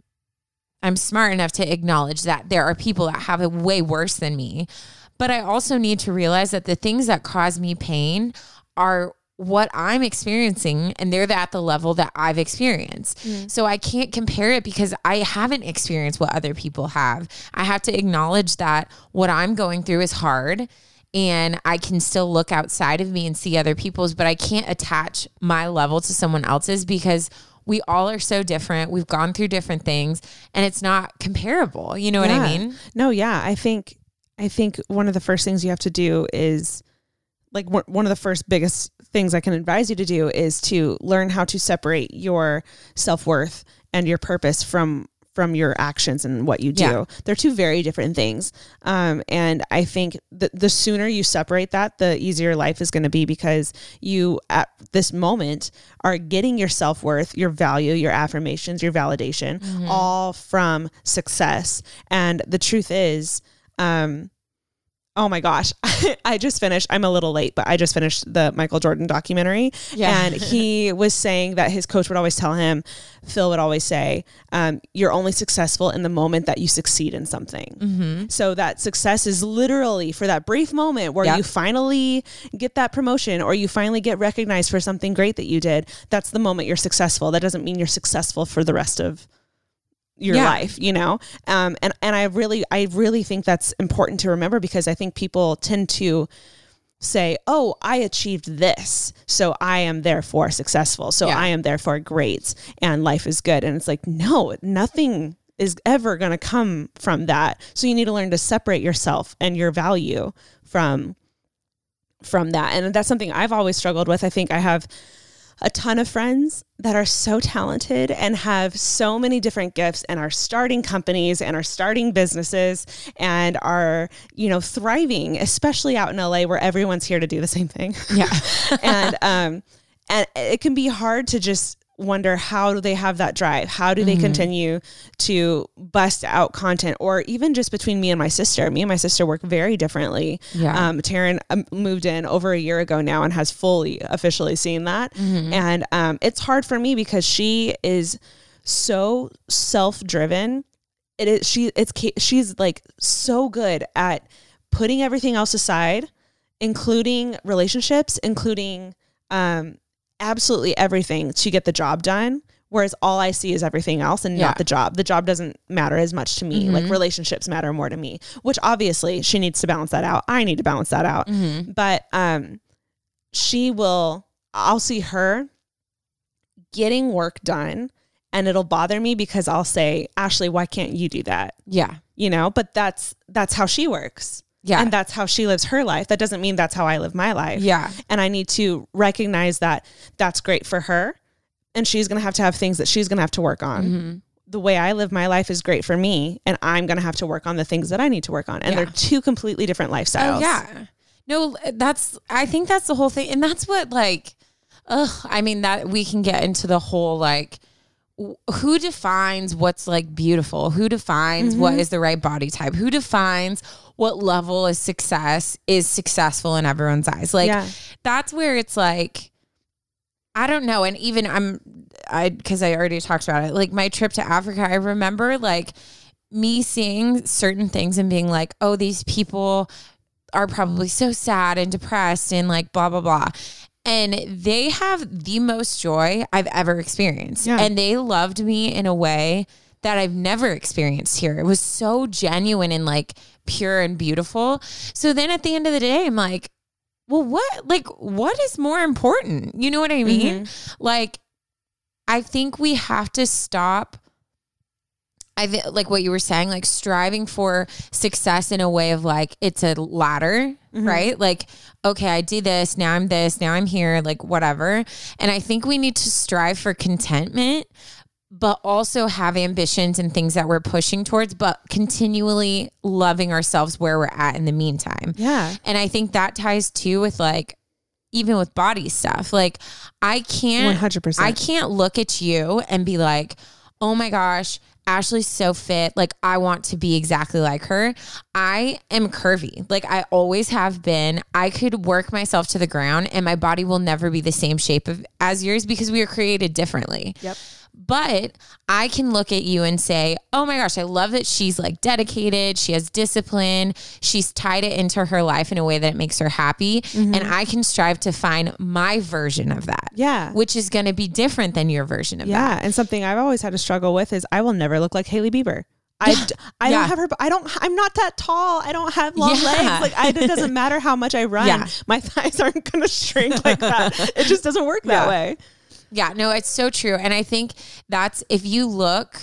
I'm smart enough to acknowledge that there are people that have it way worse than me. But I also need to realize that the things that cause me pain are what I'm experiencing and they're at the level that I've experienced. Mm. So I can't compare it because I haven't experienced what other people have. I have to acknowledge that what I'm going through is hard and I can still look outside of me and see other people's, but I can't attach my level to someone else's because we all are so different. We've gone through different things and it's not comparable. You know what I mean? No, yeah. I think I think one of the first things you have to do is like one of the first biggest things I can advise you to do is to learn how to separate your self-worth and your purpose from from your actions and what you do. Yeah. They're two very different things. Um, and I think the, the sooner you separate that, the easier life is going to be because you, at this moment, are getting your self worth, your value, your affirmations, your validation, Mm-hmm. all from success. And the truth is, um, Oh my gosh. [laughs] I just finished. I'm a little late, but I just finished the Michael Jordan documentary. Yeah. And he [laughs] was saying that his coach would always tell him, Phil would always say, um, you're only successful in the moment that you succeed in something. Mm-hmm. So that success is literally for that brief moment where Yep. you finally get that promotion or you finally get recognized for something great that you did. That's the moment you're successful. That doesn't mean you're successful for the rest of your Yeah. life, you know? Um, and, and I really, I really think that's important to remember because I think people tend to say, oh, I achieved this. So I am therefore successful. So Yeah. I am therefore great and life is good. And it's like, no, nothing is ever going to come from that. So you need to learn to separate yourself and your value from from that. And that's something I've always struggled with. I think I have a ton of friends that are so talented and have so many different gifts and are starting companies and are starting businesses and are, you know, thriving, especially out in LA where everyone's here to do the same thing. Yeah. [laughs] and um and it can be hard to just wonder how do they have that drive how do they Mm-hmm. continue to bust out content or even just between me and my sister me and my sister work very differently Yeah. um taryn um, moved in over a year ago now and has fully officially seen that Mm-hmm. and um it's hard for me because she is so self-driven it is she it's she's like so good at putting everything else aside including relationships including um absolutely everything to get the job done whereas all i see is everything else and Yeah. not the job. The job doesn't matter as much to me. Like relationships matter more to me which obviously she needs to balance that out. I need to balance that out. But um she will i'll see her getting work done and it'll bother me because i'll say ashley why can't you do that? Yeah. you know but that's that's how she works Yeah. and that's how she lives her life that doesn't mean that's how i live my life Yeah. and i need to recognize that that's great for her and she's going to have to have things that she's going to have to work on Mm-hmm. the way i live my life is great for me and i'm going to have to work on the things that i need to work on and Yeah. they're two completely different lifestyles Oh yeah. No, that's I think that's the whole thing. And that's what like ugh, I mean that we can get into the whole like who defines what's like beautiful? Who defines what mm-hmm. is the right body type? Who defines what level of success is successful in everyone's eyes? Like Yeah. that's where it's like I don't know. And even I'm I because I already talked about it. Like my trip to Africa, I remember like me seeing certain things and being like, oh, these people are probably so sad and depressed and like blah blah blah. And they have the most joy I've ever experienced. Yeah. And they loved me in a way that I've never experienced here. It was so genuine and like pure and beautiful. So then at the end of the day, I'm like, well, what like what is more important? You know what I mean? Mm-hmm. Like I think we have to stop I like what you were saying, like striving for success in a way of like it's a ladder, right? Like, okay, I do this, now I'm this, now I'm here, like whatever. And I think we need to strive for contentment, but also have ambitions and things that we're pushing towards, but continually loving ourselves where we're at in the meantime. yeah And I think that ties too with like, even with body stuff. Like, I can't 100%. I can't look at you and be like, oh my gosh, Ashley's so fit. Like, I want to be exactly like her. I am curvy. Like, I always have been. I could work myself to the ground and my body will never be the same shape of, as yours because we are created differently. Yep. But I can look at you and say, oh my gosh, I love that she's like dedicated. She has discipline. She's tied it into her life in a way that it makes her happy. Mm-hmm. And I can strive to find my version of that. Yeah. Which is going to be different than your version of Yeah, that. Yeah. And something I've always had to struggle with is I will never look like Hailey Bieber. I Yeah. don't have her. I don't. I'm not that tall. I don't have long Yeah. legs. Like I, it doesn't [laughs] matter how much I run. Yeah. My [laughs] thighs aren't going to shrink like that. It just doesn't work that Yeah. way. Yeah, no, it's so true. And I think that's if you look,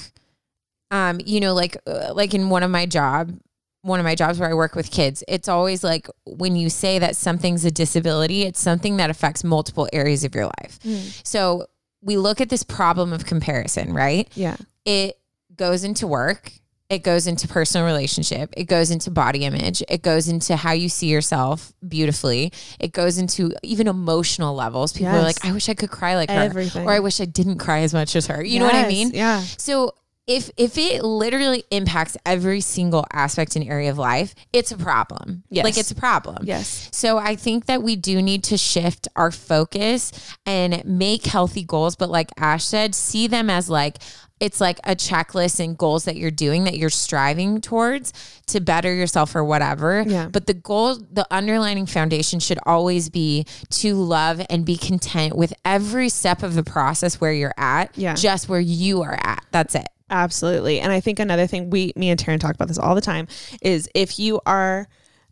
um, you know, like uh, like in one of my job, one of my jobs where I work with kids, it's always like when you say that something's a disability, it's something that affects multiple areas of your life. So we look at this problem of comparison, right? Yeah. It goes into work. It goes into personal relationship. It goes into body image. It goes into how you see yourself beautifully. It goes into even emotional levels. People are like, I wish I could cry like Everything. her. Or I wish I didn't cry as much as her. You know what I mean? yeah. So if if it literally impacts every single aspect and area of life, it's a problem. Yes. Like it's a problem. Yes. So I think that we do need to shift our focus and make healthy goals, but like Ash said, see them as like it's like a checklist and goals that you're doing that you're striving towards to better yourself or whatever. Yeah. But the goal, the underlining foundation should always be to love and be content with every step of the process where you're at, Yeah. just where you are at. That's it. Absolutely. And I think another thing we, me and Taryn talk about this all the time is if you are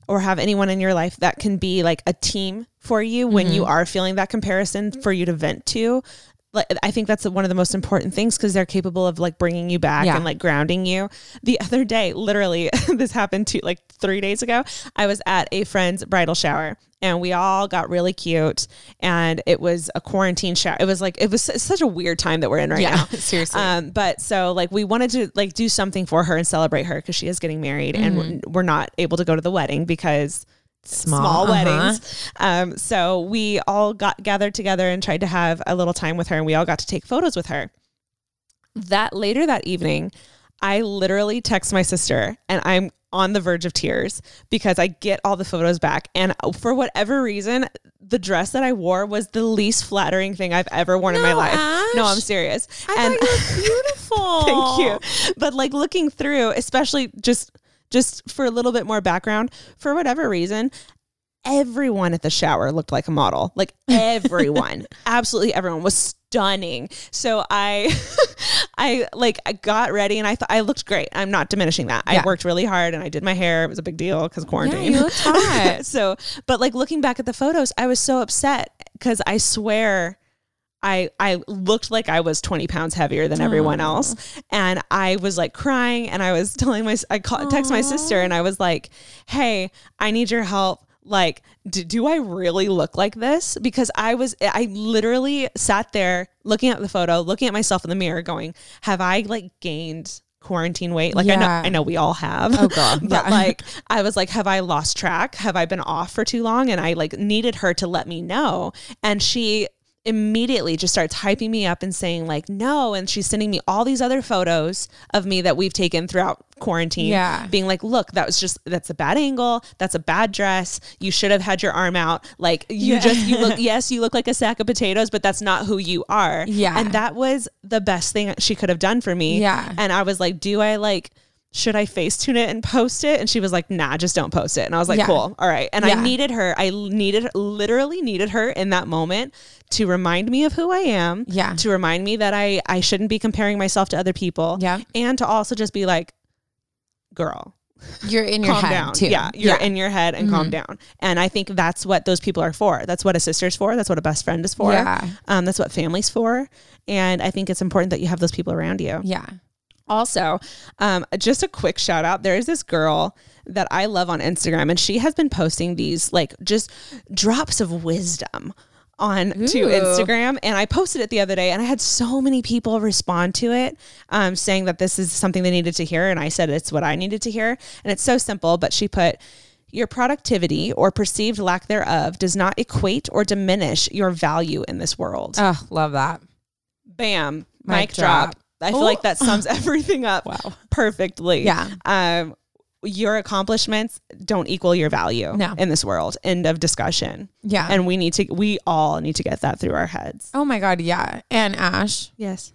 or have anyone in your life that can be like a team for you when mm-hmm. you are feeling that comparison for you to vent to. Like, I think that's one of the most important things because they're capable of like bringing you back Yeah. and like grounding you. The other day, literally, [laughs] this happened to like three days ago. I was at a friend's bridal shower and we all got really cute. And it was a quarantine shower. It was like, it was such a weird time that we're in right Yeah, now. [laughs] seriously. Um, but so like we wanted to like do something for her and celebrate her because she is getting married and we're- we're not able to go to the wedding because small, Small, uh-huh. weddings. Um, so we all got gathered together and tried to have a little time with her and we all got to take photos with her. That later that evening, I literally text my sister and I'm on the verge of tears because I get all the photos back. And for whatever reason, the dress that I wore was the least flattering thing I've ever worn in my No, life. No, I'm serious. I thought you were beautiful. [laughs] Thank you. But like looking through, especially just just for a little bit more background, for whatever reason, everyone at the shower looked like a model. Like [laughs] everyone, absolutely everyone was stunning. So I [laughs] I like I got ready and I thought I looked great. I'm not diminishing that. I worked really hard and I did my hair. It was a big deal cuz Yeah, quarantine. you looked [laughs] hot. so, but like looking back at the photos, I was so upset cuz I swear I I looked like I was 20 pounds heavier than everyone else and I was like crying and I was [laughs] telling my I called text my sister and I was like, "Hey, I need your help. Like, do, do I really look like this?" Because I was eh, I literally sat there looking at the photo, looking at myself in the mirror going, "Have I like gained quarantine weight?" Like I know I know we all have. Oh, God. [laughs] but Yeah. like I was like, "Have I lost track? Have I been off for too long?" And I like needed her to let me know and she immediately just starts hyping me up and saying like no. And she's sending me all these other photos of me that we've taken throughout quarantine Yeah. being like look that was just that's a bad angle. That's a bad dress. You should have had your arm out. Like you just you look [laughs] yes you look like a sack of potatoes but that's not who you are. Yeah. and that was the best thing she could have done for me. Yeah. and i was like do i like should I Facetune it and post it? And she was like, nah, just don't post it. And I was like, Yeah. cool. All right. And Yeah. I needed her. I needed, literally needed her in that moment to remind me of who I am. Yeah. To remind me that I, I shouldn't be comparing myself to other people. Yeah. And to also just be like, girl, You're in your calm head down. too. Yeah. You're Yeah. Mm-hmm. in your head and calm down. And I think that's what those people are for. That's what a sister's for. That's what a best friend is for. Yeah. Um, that's what family's for. And I think it's important that you have those people around you. Yeah. Also, um, just a quick shout out. There is this girl that I love on Instagram, and she has been posting these like just drops of wisdom on to Instagram. And I posted it the other day, and I had so many people respond to it, um, saying that this is something they needed to hear. And I said it's what I needed to hear. And it's so simple, but she put, your productivity or perceived lack thereof does not equate or diminish your value in this world. Oh, love that. Bam, Mic mic, drop. drop. I feel Ooh. like that sums [laughs] everything up Wow. perfectly. Yeah. Um, your accomplishments don't equal your value No. in this world. End of discussion. Yeah. And we need to, we all need to get that through our heads. oh my God. Yeah. And Ash, Yes.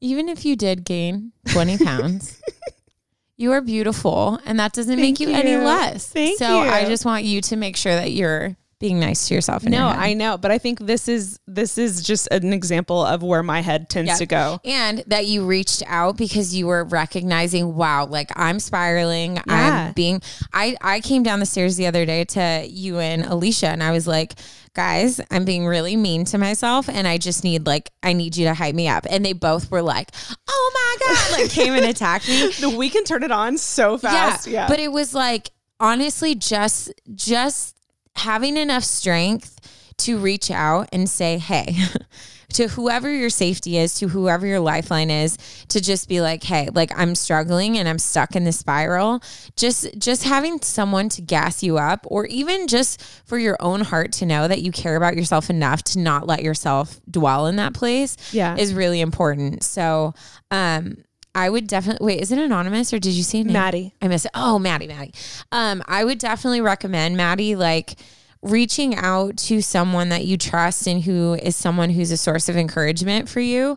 even if you did gain 20 pounds, [laughs] you are beautiful and that doesn't make Thank you, any less. Thank so I just want you to make sure that you're being nice to yourself. in No, your. I know, but I think this is this is just an example of where my head tends Yeah. to go. And that you reached out because you were recognizing, wow, like I'm spiraling. Yeah. I'm being I I came down the stairs the other day to you and Alicia and I was like, guys, I'm being really mean to myself and I just need like I need you to hype me up. And they both were like, Oh my God, like came and attacked me. [laughs] The we can turn it on so fast. yeah. Yeah. But it was like honestly just just having enough strength to reach out and say, "Hey, [laughs] to whoever your safety is, to whoever your lifeline is, to just be like, hey, like I'm struggling and I'm stuck in the spiral. Just just having someone to gas you up, or even just for your own heart to know that you care about yourself enough to not let yourself dwell in that place Yeah. is really important. So um I would definitely wait, is it anonymous or did you see? Maddie. I missed it. Oh, Maddie, Maddie. Um, I would definitely recommend Maddie like reaching out to someone that you trust and who is someone who's a source of encouragement for you.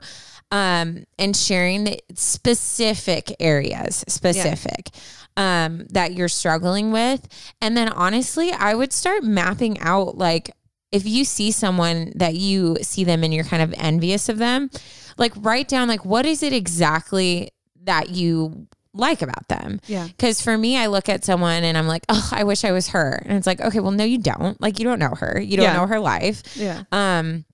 Um, and sharing the specific areas, specific, um, that you're struggling with. And then honestly, I would start mapping out like if you see someone that you see them and you're kind of envious of them, like write down like what is it exactly that you like about them. Yeah. Because for me, I look at someone and I'm like, oh, I wish I was her. And it's like, okay, well, no, you don't. Like, you don't know her. You don't Yeah. know her life. Yeah. Um,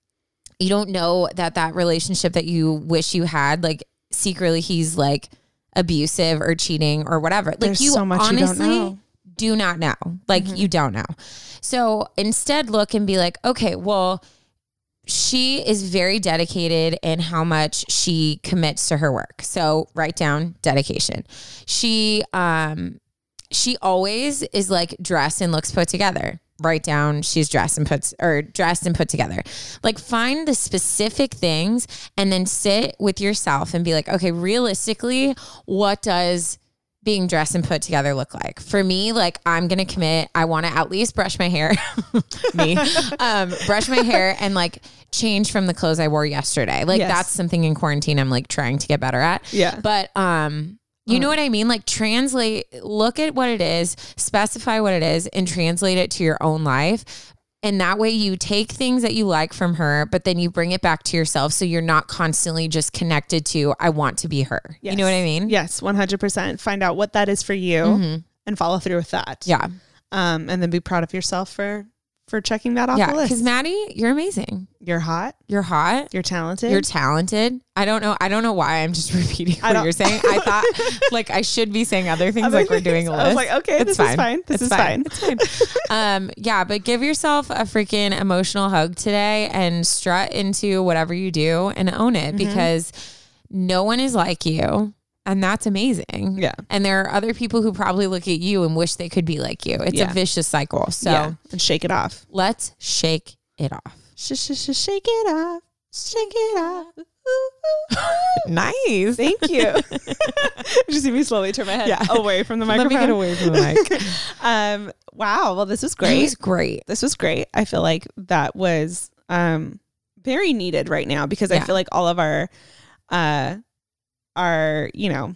you don't know that that relationship that you wish you had, like, secretly he's like abusive or cheating or whatever. Like, There's you so much you don't honestly know. do not know. Like, you don't know. So instead, look and be like, okay, well, she is very dedicated in how much she commits to her work. So write down dedication. She um she always is like dressed and looks put together. Write down she's dressed and puts or dressed and put together. Like find the specific things and then sit with yourself and be like, okay, realistically, what does being dressed and put together look like? For me, like I'm gonna commit. I want to at least brush my hair, [laughs] me, [laughs] um, brush my hair and like change from the clothes I wore yesterday. Like Yes. that's something in quarantine I'm like trying to get better at. Yeah. But um, you know what I mean? Like translate, look at what it is, specify what it is, and translate it to your own life. And that way you take things that you like from her, but then you bring it back to yourself. So you're not constantly just connected to, I want to be her. You know what I mean? Yes, 100%. Find out what that is for you and follow through with that. Yeah. Um, and then be proud of yourself for for checking that off Yeah. the list. Because Maddie, you're amazing. you're hot. You're hot. You're talented. You're talented. I don't know. I don't know why I'm just [laughs] repeating I what you're saying. I [laughs] thought like I should be saying other things Other like we're doing a list. I was like, okay, it's this is fine. This It's is fine. It's fine. [laughs] um, yeah, but give yourself a freaking emotional hug today and strut into whatever you do and own Mm-hmm. it because no one is like you. And that's amazing. Yeah. And there are other people who probably look at you and wish they could be like you. It's Yeah. a vicious cycle. So yeah. And shake it off. let's shake it off. Sh- sh- sh- shake it off. Shake it off. [laughs] Nice. Thank you. [laughs] [laughs] Just see me slowly turn my head Yeah. away from the microphone. Let me get away from the mic. um, wow. Well, this was Great. great. was great. this was great. I feel like that was um very needed right now because I Yeah. feel like all of our uh our, you know,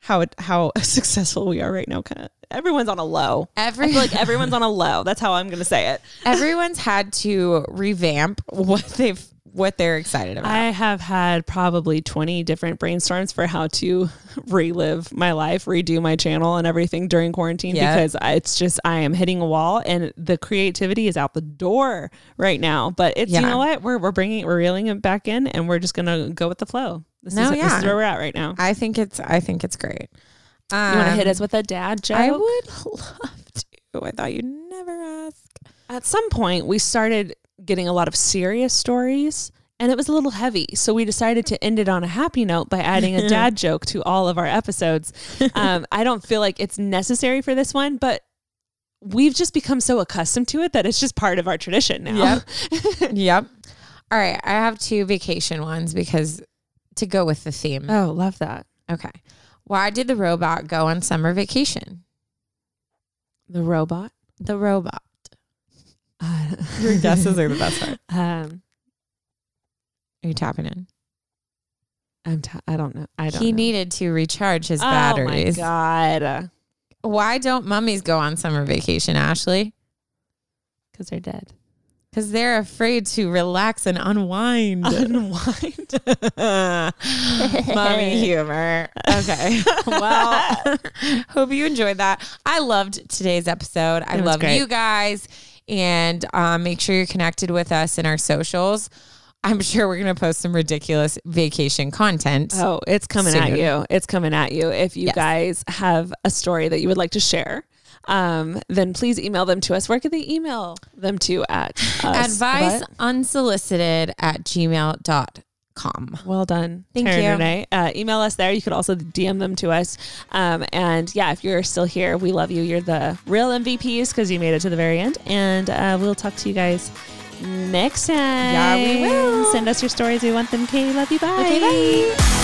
how how [laughs] successful we are right now kind of everyone's on a low. I Every feel like everyone's on a low. That's how I'm going to say it. [laughs] everyone's had to revamp what they've what they're excited about. I have had probably 20 different brainstorms for how to [laughs] relive my life, redo my channel and everything during quarantine Yeah. because I- it's just, I am hitting a wall and the creativity is out the door right now. But it's, Yeah. you know what? We're, we're bringing, we're reeling it back in and we're just going to go with the flow. This, No, is, this is where we're at right now. I think it's I think it's great. you want to hit Um, us with a dad joke? I would [laughs] love to. I thought you'd never ask. At some point, we started getting a lot of serious stories. And it was a little heavy. So we decided to end it on a happy note by adding a [laughs] dad joke to all of our episodes. [laughs] Um, I don't feel like it's necessary for this one, but we've just become so accustomed to it that it's just part of our tradition now. Yep. yep. All right, I have two vacation ones because to go with the theme. Oh, love that. Okay. Why did the robot go on summer vacation? The robot. The robot. [laughs] Your guesses are the best part. [laughs] Um, Are you tapping in? I'm t- I don't know. I don't He know. needed to recharge his Oh batteries. Oh my God. Why don't mummies go on summer vacation, Ashley? Because they're dead. Because they're afraid to relax and unwind. Unwind. [laughs] Mommy [laughs] humor. Okay. [laughs] well, hope you enjoyed that. I loved today's episode. I love great. you guys. And um, make sure you're connected with us in our socials. I'm sure we're going to post some ridiculous vacation content. Oh, it's coming at you. It's coming at you. If you Yes. guys have a story that you would like to share, um, then please email them to us. Where can they email them to at us? Advice What? unsolicited at gmail.com. Well done. Thank Taryn you. Renee. Uh, email us there. You could also DM them to us. Um, and yeah, if you're still here, we love you. You're the real MVPs because you made it to the very end. And uh, we'll talk to you guys next time. Yeah, we will. Send us your stories. We want them. Okay, love you. Bye. Okay, bye.